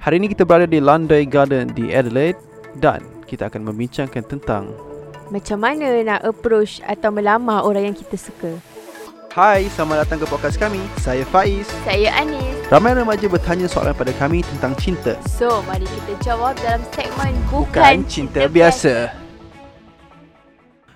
Hari ini kita berada di London Garden di Adelaide dan kita akan membincangkan tentang Macam mana nak approach atau melamar orang yang kita suka? Hai, selamat datang ke podcast kami. Saya Faiz. Saya Anis. Ramai remaja bertanya soalan pada kami tentang cinta. So, mari kita jawab dalam segmen Bukan, Bukan cinta biasa.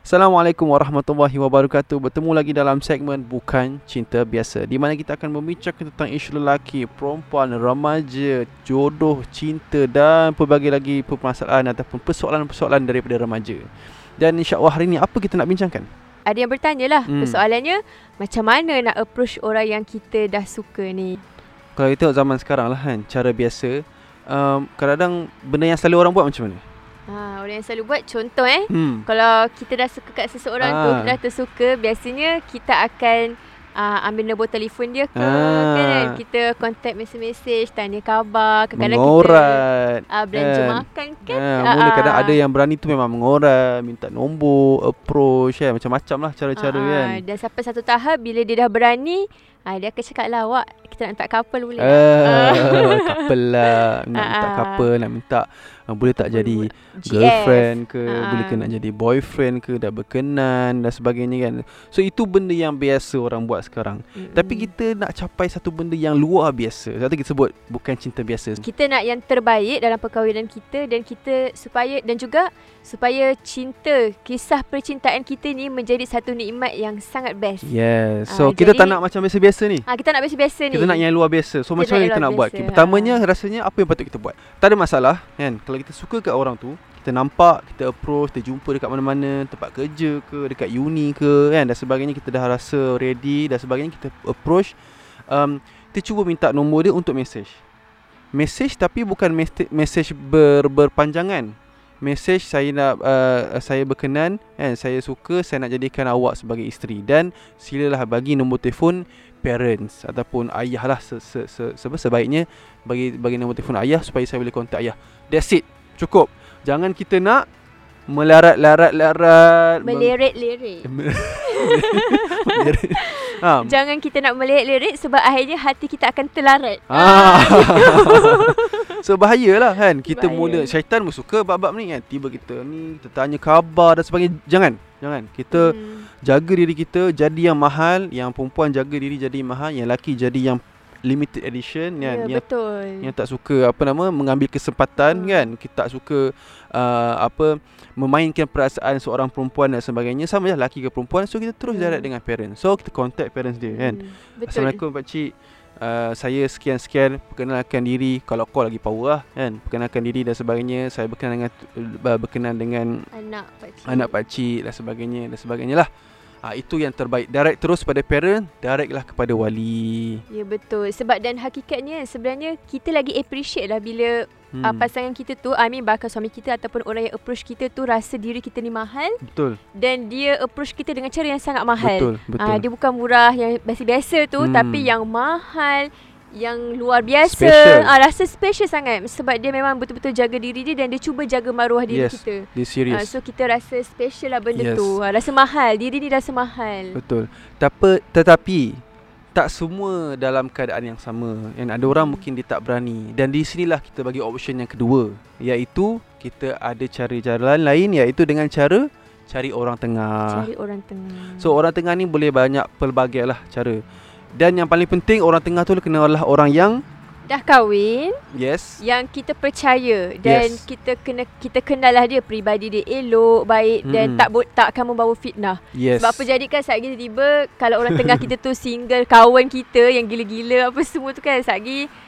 Assalamualaikum warahmatullahi wabarakatuh. Bertemu lagi dalam segmen Bukan Cinta Biasa di mana kita akan membincangkan tentang isu lelaki, perempuan, remaja, jodoh, cinta dan pelbagai lagi permasalahan ataupun persoalan-persoalan daripada remaja. Dan insya-Allah hari ini apa kita nak bincangkan? Ada yang bertanya lah Hmm. persoalannya macam mana nak approach orang yang kita dah suka ni? Kalau kita tengok zaman sekarang lah kan, cara biasa um, kadang-kadang benda yang selalu orang buat macam mana? Ha, orang yang selalu buat contoh eh. Hmm. Kalau kita dah suka kat seseorang tu, Ah. kita dah tersuka, biasanya kita akan uh, ambil nombor telefon dia ke Ah. kan kita contact message-message, tanya khabar, kadang-kadang kita Mengorat. uh, belanja kan. makan kan. Ha, mula kadang ada yang berani tu memang mengorat, minta nombor, approach kan, macam-macam lah cara-cara Ah, kan. Dan sampai satu tahap bila dia dah berani, ah, dia akan cakap lah, Wak, kita nak minta couple boleh tak?" Ah, couple lah, nak minta couple, nak minta uh, boleh tak jadi GF. girlfriend ke, Ah. boleh ke nak jadi boyfriend ke, dah berkenan dan sebagainya kan. So itu benda yang biasa orang buat sekarang. Mm-mm. Tapi kita nak capai satu benda yang luar biasa. Satu kita sebut bukan cinta biasa. kita nak yang terbaik dalam perkahwinan kita dan kita supaya dan juga supaya cinta, kisah percintaan kita ni menjadi satu nikmat yang sangat best. Yes. So kita tak jadi- nak macam biasa-biasa ni. Ah kita nak biasa-biasa ni. Kita nak yang luar biasa. So Kita macam mana kita nak buat? biasa, Okay, pertamanya rasanya apa yang patut kita buat? Tak ada masalah kan. Kalau kita suka kat orang tu, kita nampak, kita approach, kita jumpa dekat mana-mana, tempat kerja ke, dekat uni ke kan dan sebagainya kita dah rasa ready dan sebagainya kita approach um, kita cuba minta nombor dia untuk message. Message tapi bukan message, message ber, berpanjangan. Message saya nak uh, saya berkenan kan saya suka saya nak jadikan awak sebagai isteri dan silalah bagi nombor telefon parents ataupun ayah lah se, se, se, se, sebaiknya bagi bagi nombor telefon ayah supaya saya boleh kontak ayah. That's it. Cukup. Jangan kita nak melarat-larat-larat melirik-lirik. Melirik. ha. Jangan kita nak melirik-lirik sebab akhirnya hati kita akan terlarat. Ah. so bahayalah kan Kita Bahaya. mula Syaitan pun suka bab-bab ni kan Tiba kita ni Kita tanya khabar dan sebagainya Jangan Jangan Kita Hmm. Jaga diri kita Jadi yang mahal Yang perempuan jaga diri jadi mahal Yang lelaki jadi yang Limited edition Ya, kan? yang betul. yang tak suka apa nama mengambil kesempatan Hmm. kan kita tak suka uh, apa memainkan perasaan seorang perempuan dan sebagainya sama je lelaki ke perempuan so kita terus Hmm. direct dengan parents so kita contact parents dia kan Hmm, Betul. Assalamualaikum Pak Cik uh, Saya sekian-sekian Perkenalkan diri Kalau call lagi power lah kan Perkenalkan diri dan sebagainya Saya berkenan dengan uh, Berkenan dengan Anak pakcik. Anak Pak Cik Dan sebagainya Dan sebagainya lah uh, Itu yang terbaik Direct terus pada parent Direct lah kepada wali Ya betul. Sebab dan hakikatnya sebenarnya kita lagi appreciate lah bila hmm. uh, pasangan kita tu, I mean bakal suami kita ataupun orang yang approach kita tu rasa diri kita ni mahal Betul dan dia approach kita dengan cara yang sangat mahal. Betul Betul Ah, dia bukan murah yang biasa-biasa tu hmm. tapi yang mahal yang luar biasa Special. ah rasa special sangat sebab dia memang betul-betul jaga diri dia dan dia cuba jaga maruah diri Yes, kita. Dia Ah, serius so kita rasa special lah benda Yes. tu. Ah, rasa mahal, diri ni rasa mahal. Betul Tapi, Tetapi tak semua dalam keadaan yang sama Dan ada orang Hmm. mungkin dia tak berani Dan di sinilah kita bagi option yang kedua Iaitu kita ada cara-cara lain Iaitu dengan cara cari orang tengah Cari orang tengah. So orang tengah ni boleh banyak pelbagai lah cara Dan yang paling penting orang tengah tu kena adalah orang yang dah kahwin Yes yang kita percaya dan Yes. kita kena kita kenal lah dia peribadi dia elok baik dan Mm-mm. tak bo- tak akan membawa fitnah. Yes Sebab apa jadi kan saat tiba-tiba kalau orang tengah kita tu single kawan kita yang gila-gila apa semua tu kan saat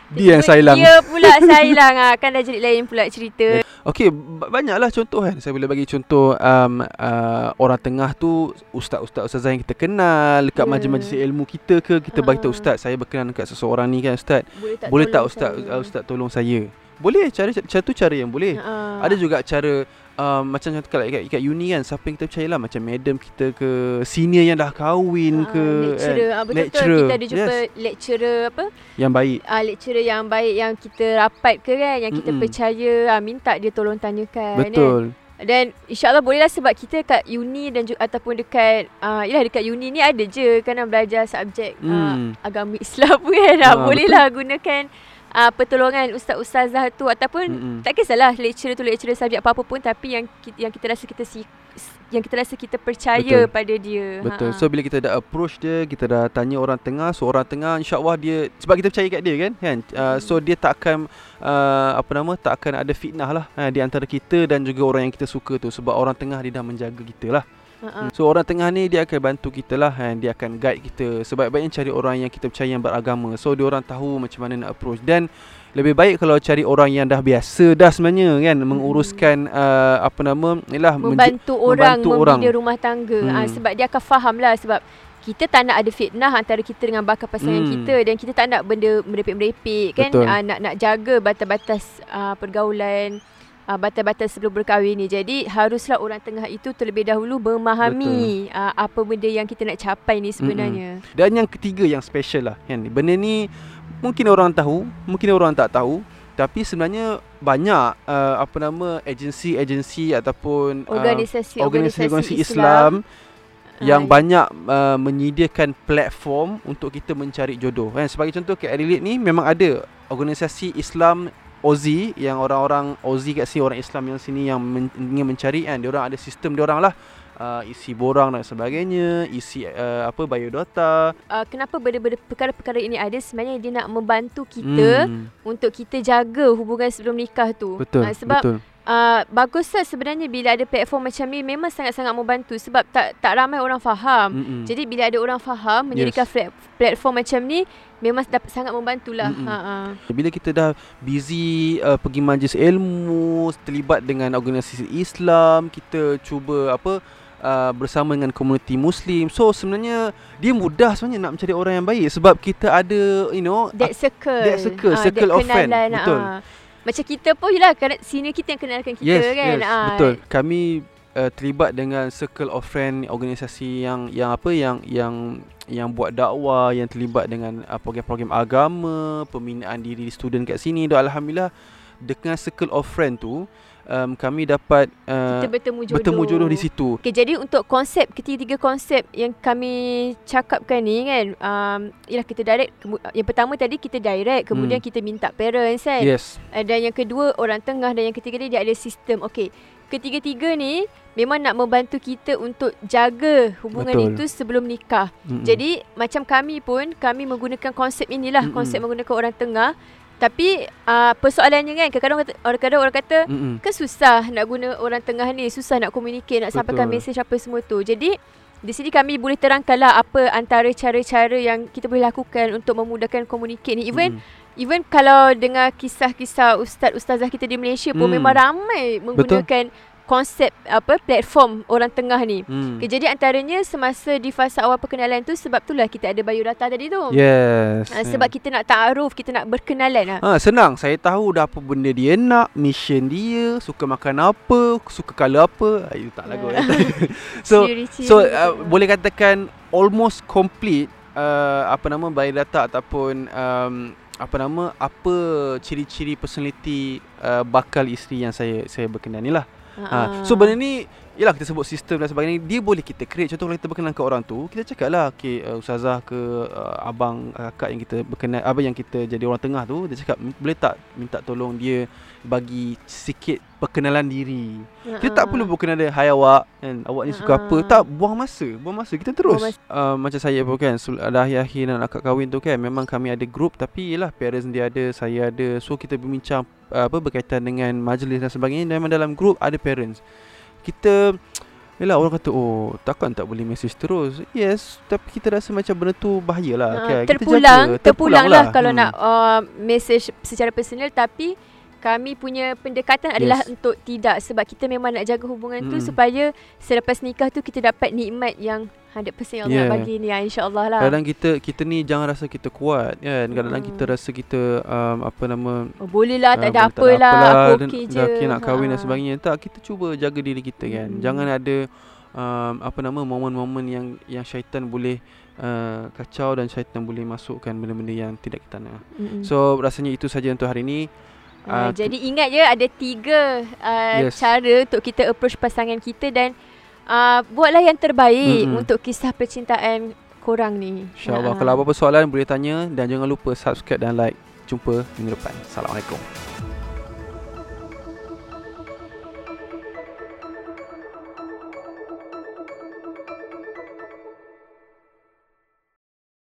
Dia yang sailang. Dia pula sailang ah kan dah jadi lain pula cerita. Okey, ba- banyaklah contoh kan. Saya boleh bagi contoh um, uh, orang tengah tu ustaz-ustaz ustazah yang kita kenal dekat Ya. majlis-majlis ilmu kita ke kita bagi tahu Ah. ustaz saya berkenan dekat seseorang ni kan ustaz. Boleh tak boleh tak ustaz saya? uh, ustaz tolong saya? Boleh cara cara tu cara yang boleh. Ah. Ada juga cara um, macam contoh kat, kat, kat uni kan siapa yang kita percaya lah macam madam kita ke senior yang dah kahwin Ah, ke lecturer ah, betul Lecturer, betul kita ada jumpa yes. lecturer apa yang baik. ah lecturer yang baik yang kita rapat ke kan yang kita Mm-mm. percaya ah minta dia tolong tanyakan kan? Betul. Dan insyaAllah bolehlah sebab kita kat uni dan juga ataupun dekat uh, Yelah dekat uni ni ada je kan belajar subjek uh, Hmm. agama Islam pun kan uh, Bolehlah gunakan uh, pertolongan ustaz-ustazah tu ataupun Mm-mm. tak kisahlah lecturer tu lecturer subjek apa-apa pun tapi yang yang kita rasa kita si, yang kita rasa kita percaya Betul. pada dia. Betul. Ha-ha. So bila kita dah approach dia, kita dah tanya orang tengah, so orang tengah insya-Allah dia sebab kita percaya kat dia kan, kan? Uh, so dia tak akan uh, apa nama tak akan ada fitnah lah uh, di antara kita dan juga orang yang kita suka tu sebab orang tengah dia dah menjaga kita lah. So orang tengah ni dia akan bantu kita lah kan? Dia akan guide kita Sebaik-baiknya cari orang yang kita percaya yang beragama So dia orang tahu macam mana nak approach Dan lebih baik kalau cari orang yang dah biasa dah sebenarnya kan Menguruskan uh, apa nama menju- membantu orang membantu membina orang. rumah tangga. Hmm. Ha, sebab dia akan faham lah sebab kita tak nak ada fitnah antara kita dengan bakal pasangan Hmm. kita dan kita tak nak benda merepek-merepek kan uh, nak nak jaga batas-batas uh, pergaulan uh, batas-batas sebelum berkahwin ni. Jadi haruslah orang tengah itu terlebih dahulu memahami uh, apa benda yang kita nak capai ni sebenarnya. Dan yang ketiga yang special lah kan? Benda ni mungkin orang tahu Mungkin orang tak tahu Tapi sebenarnya banyak uh, apa nama agensi-agensi ataupun uh, Organisasi organisasi-organisasi Islam, yang Ah, banyak uh, menyediakan platform untuk kita mencari jodoh kan? Sebagai contoh kat Adelaide ni memang ada organisasi Islam Ozi yang orang-orang Ozi kat sini orang Islam yang sini yang men- ingin mencari kan dia orang ada sistem dia orang lah. Uh, isi borang dan sebagainya isi uh, apa biodata. Uh, kenapa benda-benda perkara-perkara ini ada? Sebenarnya dia nak membantu kita Hmm, untuk kita jaga hubungan sebelum nikah tu. betul Ah, sebab betul Uh, baguslah sebenarnya bila ada platform macam ni memang sangat-sangat membantu sebab tak tak ramai orang faham. Mm-mm. Jadi bila ada orang faham menjadikan Yes. platform macam ni memang dapat sangat membantulah. Ha ah. Bila kita dah busy uh, pergi majlis ilmu, terlibat dengan organisasi Islam, kita cuba apa uh, bersama dengan komuniti muslim. So sebenarnya dia mudah sebenarnya nak mencari orang yang baik sebab kita ada you know That circle. that circle, Ah, circle that of friend. kenalan, Betul. ah. Macam kita pun yelah senior kita yang kenalkan kita yes, kan. yes, Ah. betul. Kami uh, terlibat dengan circle of friend organisasi yang yang apa yang yang yang buat dakwah yang terlibat dengan uh, program-program agama, pembinaan diri student kat sini. Dan alhamdulillah dengan circle of friend tu um, kami dapat uh, Kita bertemu jodoh. bertemu jodoh di situ. Okay, jadi untuk konsep ketiga-tiga konsep yang kami cakapkan ni kan um, Ialah kita direct Yang pertama tadi kita direct Kemudian Hmm. kita minta parents kan Yes. Uh, Dan yang kedua orang tengah Dan yang ketiga ni dia ada sistem Okay Ketiga-tiga ni Memang nak membantu kita untuk jaga hubungan Betul. itu sebelum nikah Mm-mm. Jadi macam kami pun Kami menggunakan konsep inilah Mm-mm. Konsep menggunakan orang tengah Tapi uh, persoalannya kan Kadang-kadang orang kata, orang kata Mm-mm. Kan susah nak guna orang tengah ni Susah nak communicate Nak sampaikan Betul. mesej apa semua tu Jadi di sini kami boleh terangkanlah apa antara cara-cara yang kita boleh lakukan untuk memudahkan communicate ni. Even Mm-mm. even kalau dengar kisah-kisah ustaz-ustazah kita di Malaysia pun Hmm. memang ramai menggunakan konsep apa platform orang tengah ni. Mm. Okay, jadi antaranya semasa di fasa awal perkenalan tu sebab itulah kita ada biodata tadi tu. Yes. Uh, sebab kita nak ta'aruf, kita nak berkenalan lah. Ha, senang. Saya tahu dah apa benda dia nak, mission dia, suka makan apa, suka colour apa. Ayu tak lagu. Ah. so Ciri-ciri so tu. uh, boleh katakan almost complete uh, apa nama biodata ataupun um, apa nama apa ciri-ciri personality uh, bakal isteri yang saya saya berkenan ni lah. Ha, so benda ni Yelah kita sebut sistem dan sebagainya. Dia boleh kita create. Contoh kalau kita berkenan ke orang tu Kita cakap lah okay, uh, Ustazah ke uh, Abang uh, Kakak yang kita berkenan Apa yang kita jadi orang tengah tu Dia cakap "M- Boleh tak minta tolong dia Bagi sikit Perkenalan diri? Kita tak perlu berkenan dia Hai awak kan, Awak ni suka Ah. apa Tak buang masa Buang masa. Kita terus. Uh, Macam saya pun kan Dah akhir-akhir nak akad kahwin tu kan Memang kami ada group Tapi yelah Parents dia ada Saya ada. So kita berbincang uh, Apa berkaitan dengan Majlis dan sebagainya. Dan memang dalam group Ada parents kita Yelah orang kata Oh takkan tak boleh message terus Yes Tapi kita rasa macam benda tu Bahayalah Ah, kan? Kita terpulang jaga. terpulang lah kalau Hmm. nak uh, message secara personal tapi kami punya pendekatan adalah Yes. untuk tidak sebab kita memang nak jaga hubungan tu Mm-mm. supaya selepas nikah tu kita dapat nikmat yang 100% yang Allah Yeah. nak bagi ni ya, insyaallah lah. Kadang kita Kita ni jangan rasa kita kuat kan Kadang-kadang Hmm. kita rasa kita um, Apa nama oh, boleh lah tak ah, ada boleh apa lah aku dan okey je. dah okay nak kahwin dan Ha. sebagainya Tak kita cuba jaga diri kita kan Hmm. Jangan ada um, Apa nama Momen-momen yang Yang syaitan boleh uh, Kacau dan syaitan boleh masukkan Benda-benda yang tidak kita nak Mm-mm. So rasanya itu saja untuk hari ini Tu- jadi ingat je ada tiga uh, Yes. cara untuk kita approach pasangan kita dan uh, buatlah yang terbaik Mm-mm. untuk kisah percintaan korang ni. InsyaAllah Ah. Kalau apa-apa soalan boleh tanya Dan jangan lupa subscribe dan like jumpa minggu depan. Assalamualaikum.